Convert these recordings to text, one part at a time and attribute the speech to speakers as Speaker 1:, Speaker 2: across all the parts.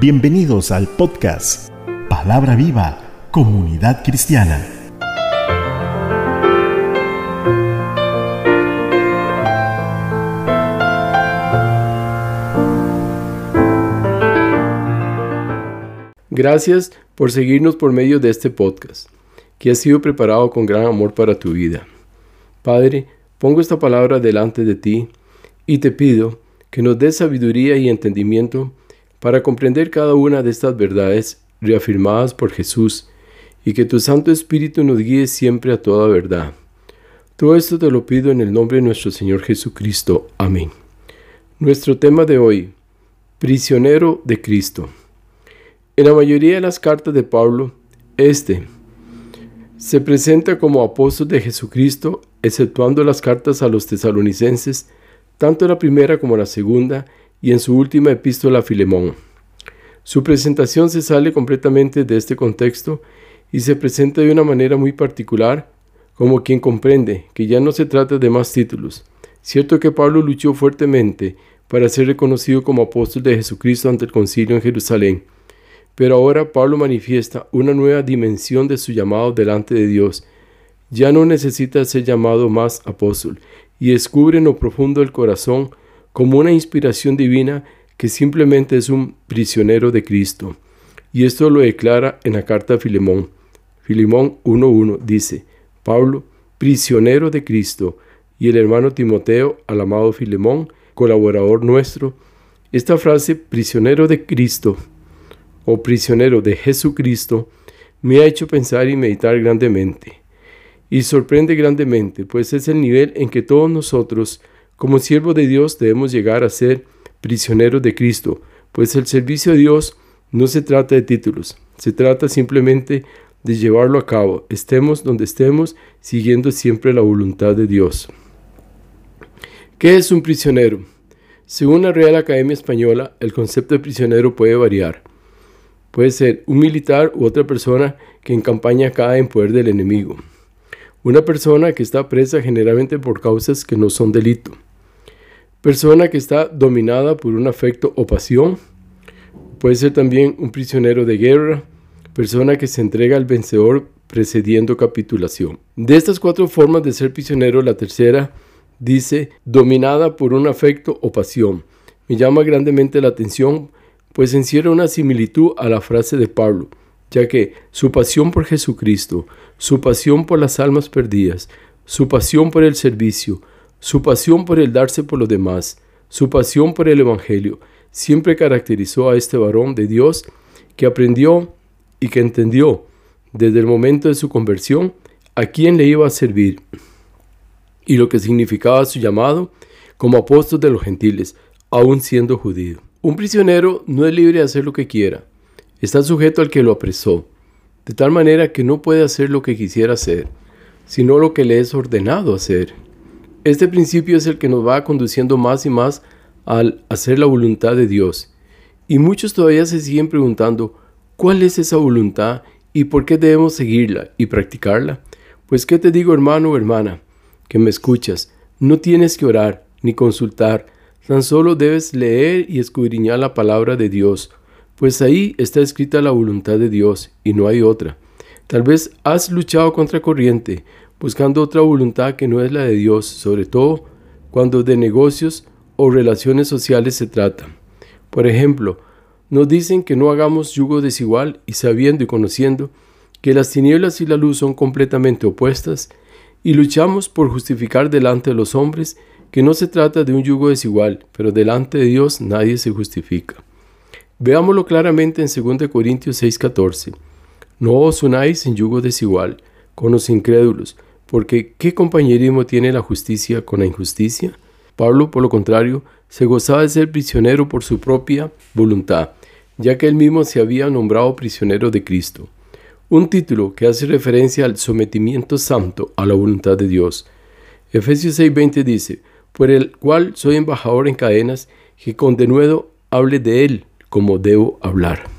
Speaker 1: Bienvenidos al podcast Palabra Viva, Comunidad Cristiana.
Speaker 2: Gracias por seguirnos por medio de este podcast, que ha sido preparado con gran amor para tu vida. Padre, pongo esta palabra delante de ti y te pido que nos dé sabiduría y entendimiento para comprender cada una de estas verdades reafirmadas por Jesús y que tu Santo Espíritu nos guíe siempre a toda verdad. Todo esto te lo pido en el nombre de nuestro Señor Jesucristo. Amén. Nuestro tema de hoy, prisionero de Cristo. En la mayoría de las cartas de Pablo, este se presenta como apóstol de Jesucristo, exceptuando las cartas a los tesalonicenses, tanto la primera como la segunda, y en su última epístola a Filemón. Su presentación se sale completamente de este contexto y se presenta de una manera muy particular, como quien comprende que ya no se trata de más títulos. Cierto que Pablo luchó fuertemente para ser reconocido como apóstol de Jesucristo ante el concilio en Jerusalén, pero ahora Pablo manifiesta una nueva dimensión de su llamado delante de Dios. Ya no necesita ser llamado más apóstol y descubre en lo profundo del corazón como una inspiración divina que simplemente es un prisionero de Cristo. Y esto lo declara en la carta a Filemón. Filemón 1.1 dice, Pablo, prisionero de Cristo, y el hermano Timoteo, al amado Filemón, colaborador nuestro. Esta frase, prisionero de Cristo, o prisionero de Jesucristo, me ha hecho pensar y meditar grandemente. Y sorprende grandemente, pues es el nivel en que todos nosotros, como siervos de Dios debemos llegar a ser prisioneros de Cristo, pues el servicio a Dios no se trata de títulos, se trata simplemente de llevarlo a cabo, estemos donde estemos, siguiendo siempre la voluntad de Dios. ¿Qué es un prisionero? Según la Real Academia Española, el concepto de prisionero puede variar. Puede ser un militar u otra persona que en campaña cae en poder del enemigo. Una persona que está presa generalmente por causas que no son delito Persona que está dominada por un afecto o pasión. Puede ser también un prisionero de guerra. Persona que se entrega al vencedor precediendo capitulación. De estas cuatro formas de ser prisionero, la tercera dice dominada por un afecto o pasión. Me llama grandemente la atención, pues encierra una similitud a la frase de Pablo, ya que su pasión por Jesucristo, su pasión por las almas perdidas, su pasión por el servicio, su pasión por el darse por los demás, su pasión por el Evangelio, siempre caracterizó a este varón de Dios que aprendió y que entendió desde el momento de su conversión a quién le iba a servir y lo que significaba su llamado como apóstol de los gentiles, aún siendo judío. Un prisionero no es libre de hacer lo que quiera, está sujeto al que lo apresó, de tal manera que no puede hacer lo que quisiera hacer, sino lo que le es ordenado hacer. Este principio es el que nos va conduciendo más y más al hacer la voluntad de Dios. Y muchos todavía se siguen preguntando, ¿cuál es esa voluntad y por qué debemos seguirla y practicarla? Pues qué te digo hermano o hermana, que me escuchas, no tienes que orar ni consultar, tan solo debes leer y escudriñar la palabra de Dios, pues ahí está escrita la voluntad de Dios y no hay otra. Tal vez has luchado contra corriente, buscando otra voluntad que no es la de Dios, sobre todo cuando de negocios o relaciones sociales se trata. Por ejemplo, nos dicen que no hagamos yugo desigual y sabiendo y conociendo que las tinieblas y la luz son completamente opuestas, y luchamos por justificar delante de los hombres que no se trata de un yugo desigual, pero delante de Dios nadie se justifica. Veámoslo claramente en 2 Corintios 6:14. No os unáis en yugo desigual con los incrédulos, porque ¿qué compañerismo tiene la justicia con la injusticia? Pablo, por lo contrario, se gozaba de ser prisionero por su propia voluntad, ya que él mismo se había nombrado prisionero de Cristo. Un título que hace referencia al sometimiento santo a la voluntad de Dios. Efesios 6:20 dice, por el cual soy embajador en cadenas, que con denuedo hable de él como debo hablar.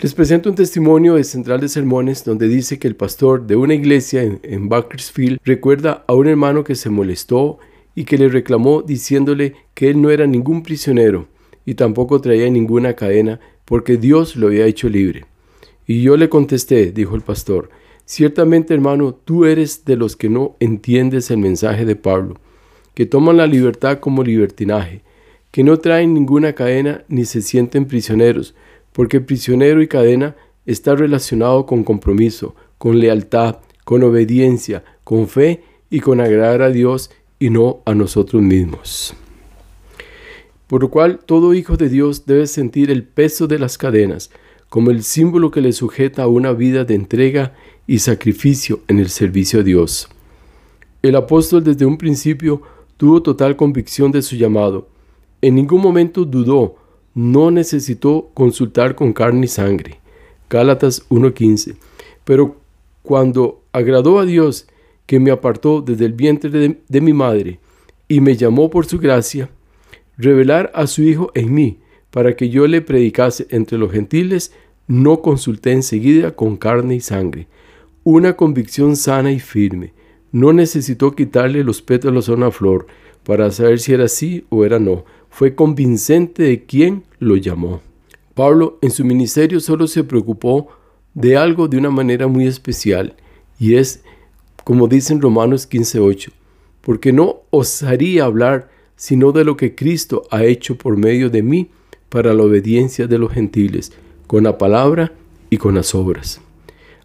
Speaker 2: Les presento un testimonio de Central de Sermones donde dice que el pastor de una iglesia en, en Bakersfield recuerda a un hermano que se molestó y que le reclamó diciéndole que él no era ningún prisionero y tampoco traía ninguna cadena, porque Dios lo había hecho libre. Y yo le contesté, dijo el pastor, ciertamente hermano, tú eres de los que no entiendes el mensaje de Pablo, que toman la libertad como libertinaje, que no traen ninguna cadena ni se sienten prisioneros, porque prisionero y cadena está relacionado con compromiso, con lealtad, con obediencia, con fe y con agradar a Dios y no a nosotros mismos. Por lo cual todo hijo de Dios debe sentir el peso de las cadenas como el símbolo que le sujeta a una vida de entrega y sacrificio en el servicio a Dios. El apóstol desde un principio tuvo total convicción de su llamado. En ningún momento dudó, no necesitó consultar con carne y sangre. Gálatas 1.15. Pero cuando agradó a Dios que me apartó desde el vientre de, mi madre y me llamó por su gracia, revelar a su Hijo en mí, para que yo le predicase entre los gentiles, no consulté enseguida con carne y sangre. Una convicción sana y firme. No necesitó quitarle los pétalos a una flor para saber si era sí o era no. Fue convincente de quién lo llamó. Pablo en su ministerio solo se preocupó de algo de una manera muy especial, y es, como dicen Romanos 15:8, porque no osaría hablar sino de lo que Cristo ha hecho por medio de mí para la obediencia de los gentiles, con la palabra y con las obras.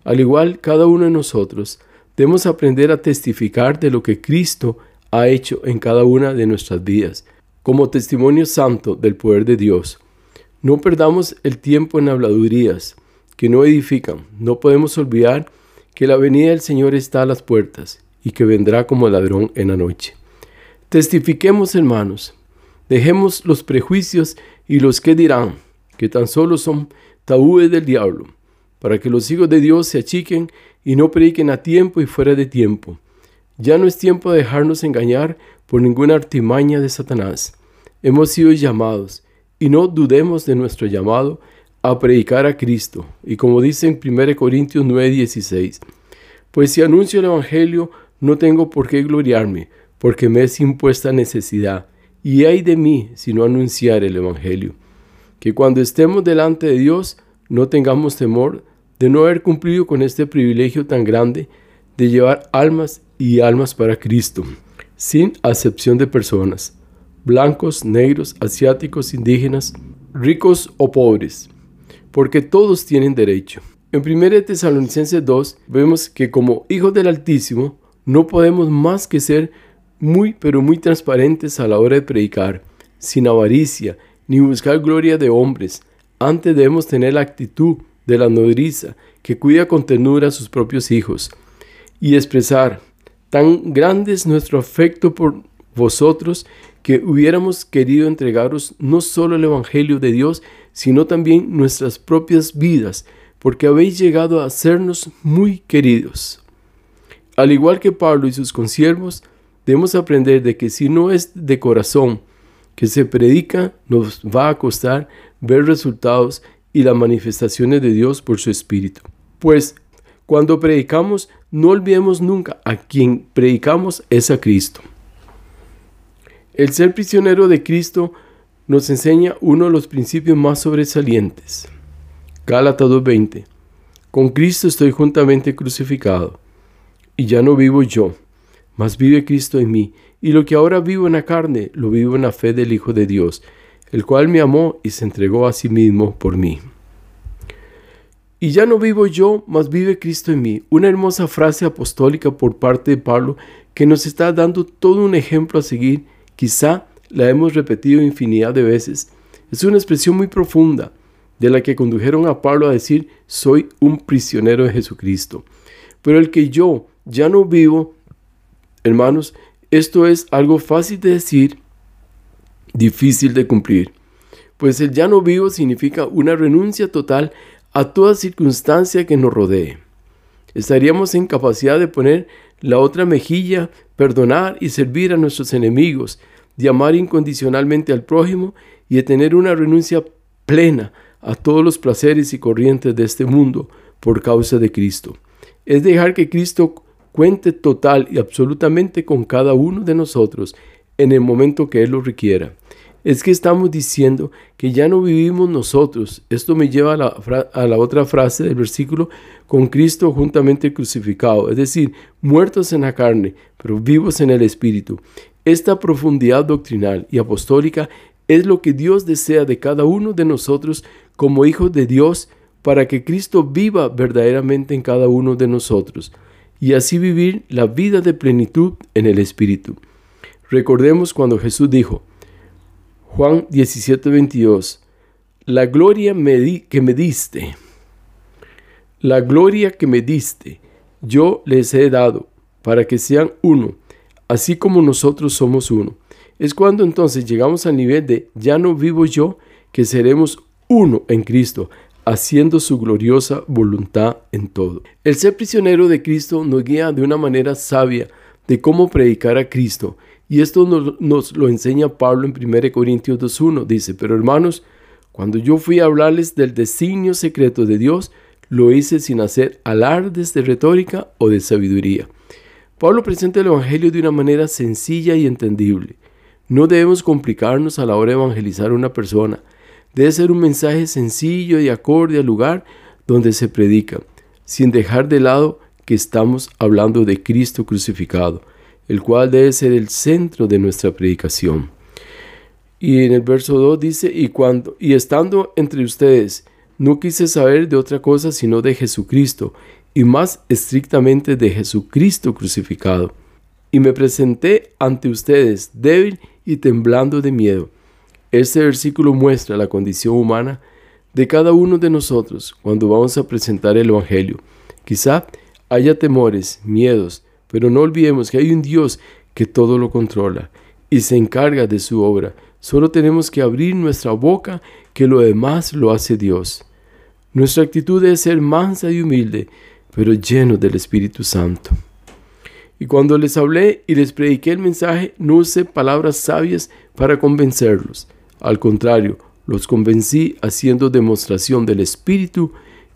Speaker 2: Al igual, cada uno de nosotros debemos aprender a testificar de lo que Cristo ha hecho en cada una de nuestras vidas, como testimonio santo del poder de Dios. No perdamos el tiempo en habladurías que no edifican. No podemos olvidar que la venida del Señor está a las puertas y que vendrá como ladrón en la noche. Testifiquemos, hermanos, dejemos los prejuicios y los que dirán, que tan solo son tabúes del diablo, para que los hijos de Dios se achiquen y no prediquen a tiempo y fuera de tiempo. Ya no es tiempo de dejarnos engañar por ninguna artimaña de Satanás. Hemos sido llamados, y no dudemos de nuestro llamado a predicar a Cristo. Y como dice en 1 Corintios 9:16, pues si anuncio el Evangelio, no tengo por qué gloriarme, porque me es impuesta necesidad, y hay de mí si no anunciar el Evangelio. Que cuando estemos delante de Dios no tengamos temor de no haber cumplido con este privilegio tan grande de llevar almas y almas para Cristo, sin acepción de personas, blancos, negros, asiáticos, indígenas, ricos o pobres, porque todos tienen derecho. En 1 Tesalonicenses 2 vemos que como hijos del Altísimo no podemos más que ser muy pero muy transparentes a la hora de predicar, sin avaricia, ni buscar gloria de hombres. Antes debemos tener la actitud de la nodriza, que cuida con ternura a sus propios hijos, y expresar, tan grande es nuestro afecto por vosotros, que hubiéramos querido entregaros no solo el Evangelio de Dios, sino también nuestras propias vidas, porque habéis llegado a hacernos muy queridos. Al igual que Pablo y sus consiervos, debemos aprender de que si no es de corazón que se predica, nos va a costar ver resultados y las manifestaciones de Dios por su Espíritu. Pues cuando predicamos, no olvidemos nunca a quien predicamos es a Cristo. El ser prisionero de Cristo nos enseña uno de los principios más sobresalientes. Gálatas 2.20. Con Cristo estoy juntamente crucificado, y ya no vivo yo, mas vive Cristo en mí, y lo que ahora vivo en la carne, lo vivo en la fe del Hijo de Dios, el cual me amó y se entregó a sí mismo por mí. Y ya no vivo yo, mas vive Cristo en mí. Una hermosa frase apostólica por parte de Pablo que nos está dando todo un ejemplo a seguir. Quizá la hemos repetido infinidad de veces. Es una expresión muy profunda de la que condujeron a Pablo a decir, soy un prisionero de Jesucristo. Pero el que yo ya no vivo, Hermanos, esto es algo fácil de decir, difícil de cumplir, pues el ya no vivo significa una renuncia total a toda circunstancia que nos rodee. Estaríamos en capacidad de poner la otra mejilla, perdonar y servir a nuestros enemigos, de amar incondicionalmente al prójimo y de tener una renuncia plena a todos los placeres y corrientes de este mundo por causa de Cristo. Es dejar que Cristo cuente total y absolutamente con cada uno de nosotros en el momento que Él lo requiera. Es que estamos diciendo que ya no vivimos nosotros. Esto me lleva a la, otra frase del versículo, con Cristo juntamente crucificado, es decir, muertos en la carne, pero vivos en el Espíritu. Esta profundidad doctrinal y apostólica es lo que Dios desea de cada uno de nosotros como hijos de Dios para que Cristo viva verdaderamente en cada uno de nosotros y así vivir la vida de plenitud en el Espíritu. Recordemos cuando Jesús dijo, Juan 17:22, la gloria que me diste, la gloria que me diste, yo les he dado, para que sean uno, así como nosotros somos uno. Es cuando entonces llegamos al nivel de ya no vivo yo, que seremos uno en Cristo, haciendo su gloriosa voluntad en todo. El ser prisionero de Cristo nos guía de una manera sabia de cómo predicar a Cristo y esto nos, lo enseña Pablo en 1 Corintios 2.1. Dice, pero hermanos, cuando yo fui a hablarles del designio secreto de Dios, lo hice sin hacer alardes de retórica o de sabiduría. Pablo presenta el Evangelio de una manera sencilla y entendible. No debemos complicarnos a la hora de evangelizar a una persona. Debe ser un mensaje sencillo y acorde al lugar donde se predica, sin dejar de lado que estamos hablando de Cristo crucificado el cual debe ser el centro de nuestra predicación. Y en el verso 2 dice, y cuando, y estando entre ustedes, no quise saber de otra cosa sino de Jesucristo, y más estrictamente de Jesucristo crucificado. Y me presenté ante ustedes débil y temblando de miedo. Este versículo muestra la condición humana de cada uno de nosotros cuando vamos a presentar el Evangelio. Quizá haya temores, miedos, pero no olvidemos que hay un Dios que todo lo controla y se encarga de su obra. Solo tenemos que abrir nuestra boca, que lo demás lo hace Dios. Nuestra actitud debe ser mansa y humilde, pero lleno del Espíritu Santo. Y cuando les hablé y les prediqué el mensaje, no usé palabras sabias para convencerlos. Al contrario, los convencí haciendo demostración del Espíritu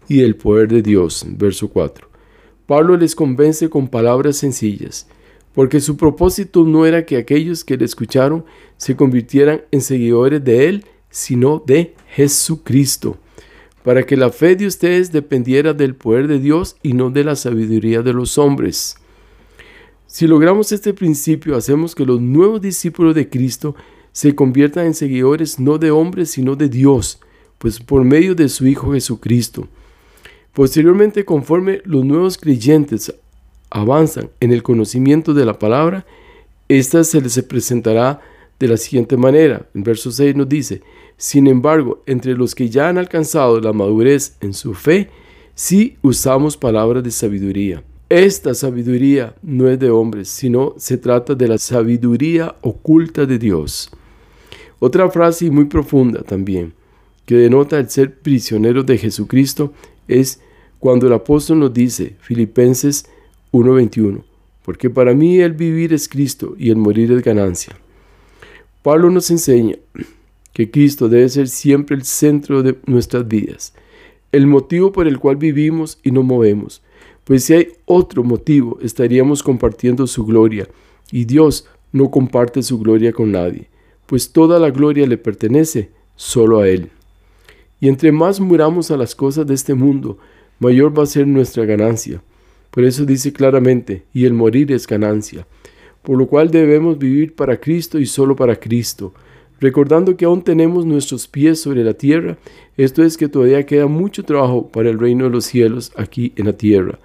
Speaker 2: y el poder de Dios. Verso 4. Pablo les convence con palabras sencillas, porque su propósito no era que aquellos que le escucharon se convirtieran en seguidores de él, sino de Jesucristo, para que la fe de ustedes dependiera del poder de Dios y no de la sabiduría de los hombres. Si logramos este principio, hacemos que los nuevos discípulos de Cristo se conviertan en seguidores no de hombres, sino de Dios, pues por medio de su Hijo Jesucristo. Posteriormente, conforme los nuevos creyentes avanzan en el conocimiento de la palabra, ésta se les presentará de la siguiente manera. En verso 6 nos dice, sin embargo, entre los que ya han alcanzado la madurez en su fe, sí usamos palabras de sabiduría. Esta sabiduría no es de hombres, sino se trata de la sabiduría oculta de Dios. Otra frase muy profunda también, que denota el ser prisionero de Jesucristo, es cuando el apóstol nos dice, Filipenses 1:21, porque para mí el vivir es Cristo y el morir es ganancia. Pablo nos enseña que Cristo debe ser siempre el centro de nuestras vidas, el motivo por el cual vivimos y nos movemos, pues si hay otro motivo estaríamos compartiendo su gloria, y Dios no comparte su gloria con nadie, pues toda la gloria le pertenece solo a Él. Y entre más muramos a las cosas de este mundo, mayor va a ser nuestra ganancia. Por eso dice claramente, y el morir es ganancia. Por lo cual debemos vivir para Cristo y solo para Cristo, recordando que aún tenemos nuestros pies sobre la tierra, esto es que todavía queda mucho trabajo para el reino de los cielos aquí en la tierra,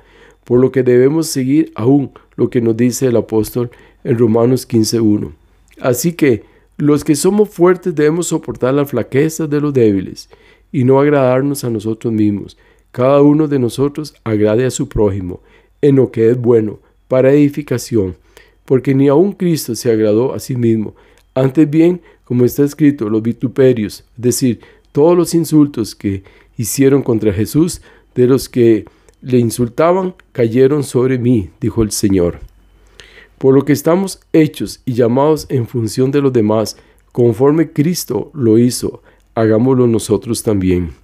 Speaker 2: por lo que debemos seguir aún lo que nos dice el apóstol en Romanos 15.1. Así que los que somos fuertes debemos soportar la flaqueza de los débiles y no agradarnos a nosotros mismos, cada uno de nosotros agrade a su prójimo en lo que es bueno, para edificación, porque ni aun Cristo se agradó a sí mismo. Antes bien, como está escrito, los vituperios, es decir, todos los insultos que hicieron contra Jesús, de los que le insultaban, cayeron sobre mí, dijo el Señor. Por lo que estamos hechos y llamados en función de los demás, conforme Cristo lo hizo, hagámoslo nosotros también.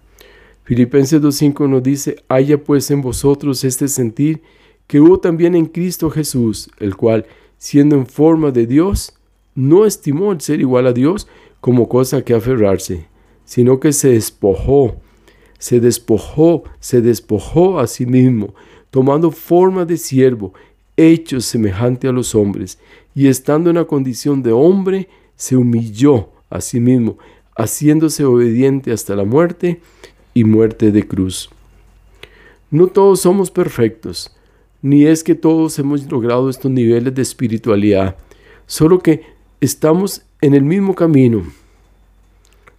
Speaker 2: Filipenses 2.5 nos dice, haya pues en vosotros este sentir que hubo también en Cristo Jesús, el cual, siendo en forma de Dios, no estimó el ser igual a Dios como cosa que aferrarse, sino que se despojó, se despojó, se despojó a sí mismo, tomando forma de siervo, hecho semejante a los hombres, y estando en la condición de hombre, se humilló a sí mismo, haciéndose obediente hasta la muerte y muerte de cruz. No todos somos perfectos, ni es que todos hemos logrado estos niveles de espiritualidad, solo que estamos en el mismo camino.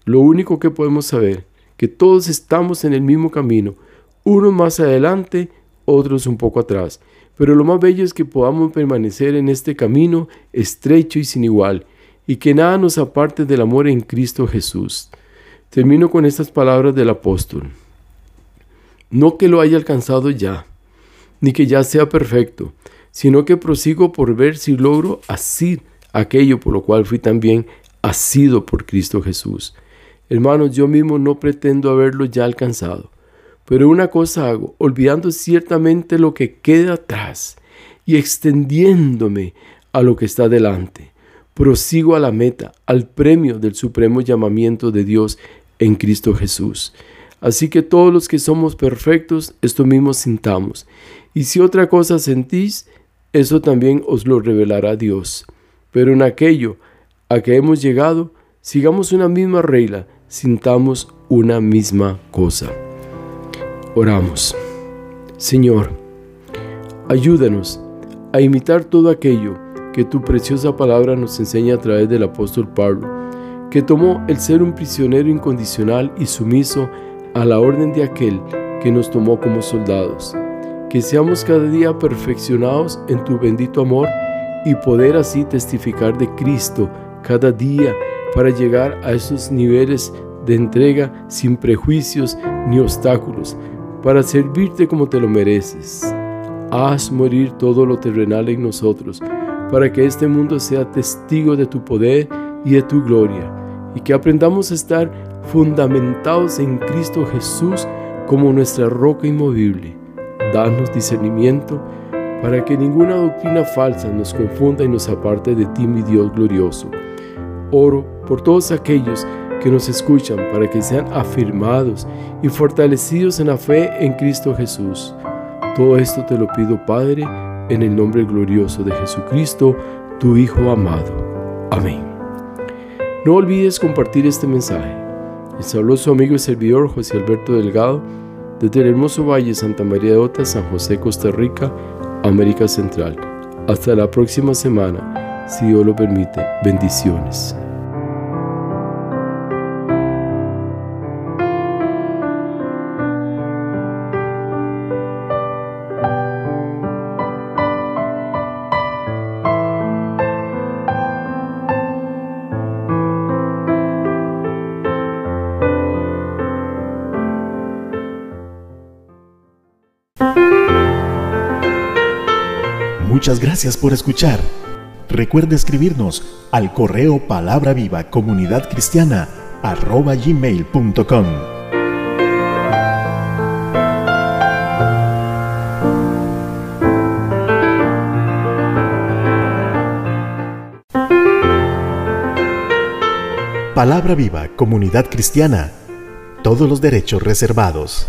Speaker 2: Lo único que podemos saber, que todos estamos en el mismo camino, unos más adelante, otros un poco atrás, pero lo más bello es que podamos permanecer en este camino estrecho y sin igual, y que nada nos aparte del amor en Cristo Jesús. Termino con estas palabras del apóstol. No que lo haya alcanzado ya, ni que ya sea perfecto, sino que prosigo por ver si logro asir aquello por lo cual fui también asido por Cristo Jesús. Hermanos, yo mismo no pretendo haberlo ya alcanzado, pero una cosa hago, olvidando ciertamente lo que queda atrás y extendiéndome a lo que está delante. Prosigo a la meta, al premio del supremo llamamiento de Dios en Cristo Jesús. Así que todos los que somos perfectos, esto mismo sintamos. Y si otra cosa sentís, eso también os lo revelará Dios. Pero en aquello a que hemos llegado, sigamos una misma regla, sintamos una misma cosa. Oramos. Señor, ayúdanos a imitar todo aquello que tu preciosa palabra nos enseña a través del apóstol Pablo, que tomó el ser un prisionero incondicional y sumiso a la orden de aquel que nos tomó como soldados. Que seamos cada día perfeccionados en tu bendito amor y poder así testificar de Cristo cada día para llegar a esos niveles de entrega sin prejuicios ni obstáculos, para servirte como te lo mereces. Haz morir todo lo terrenal en nosotros, para que este mundo sea testigo de tu poder y de tu gloria, y que aprendamos a estar fundamentados en Cristo Jesús como nuestra roca inmovible. Danos discernimiento para que ninguna doctrina falsa nos confunda y nos aparte de ti, mi Dios glorioso. Oro por todos aquellos que nos escuchan para que sean afirmados y fortalecidos en la fe en Cristo Jesús. Todo esto te lo pido, Padre, en el nombre glorioso de Jesucristo, tu Hijo amado. Amén. No olvides compartir este mensaje. Les habló su amigo y servidor José Alberto Delgado desde el hermoso Valle Santa María de Ota, San José, Costa Rica, América Central. Hasta la próxima semana, si Dios lo permite. Bendiciones.
Speaker 1: Muchas gracias por escuchar. Recuerde escribirnos al correo palabra viva comunidad cristiana arroba gmail.com. Palabra viva comunidad cristiana. Todos los derechos reservados.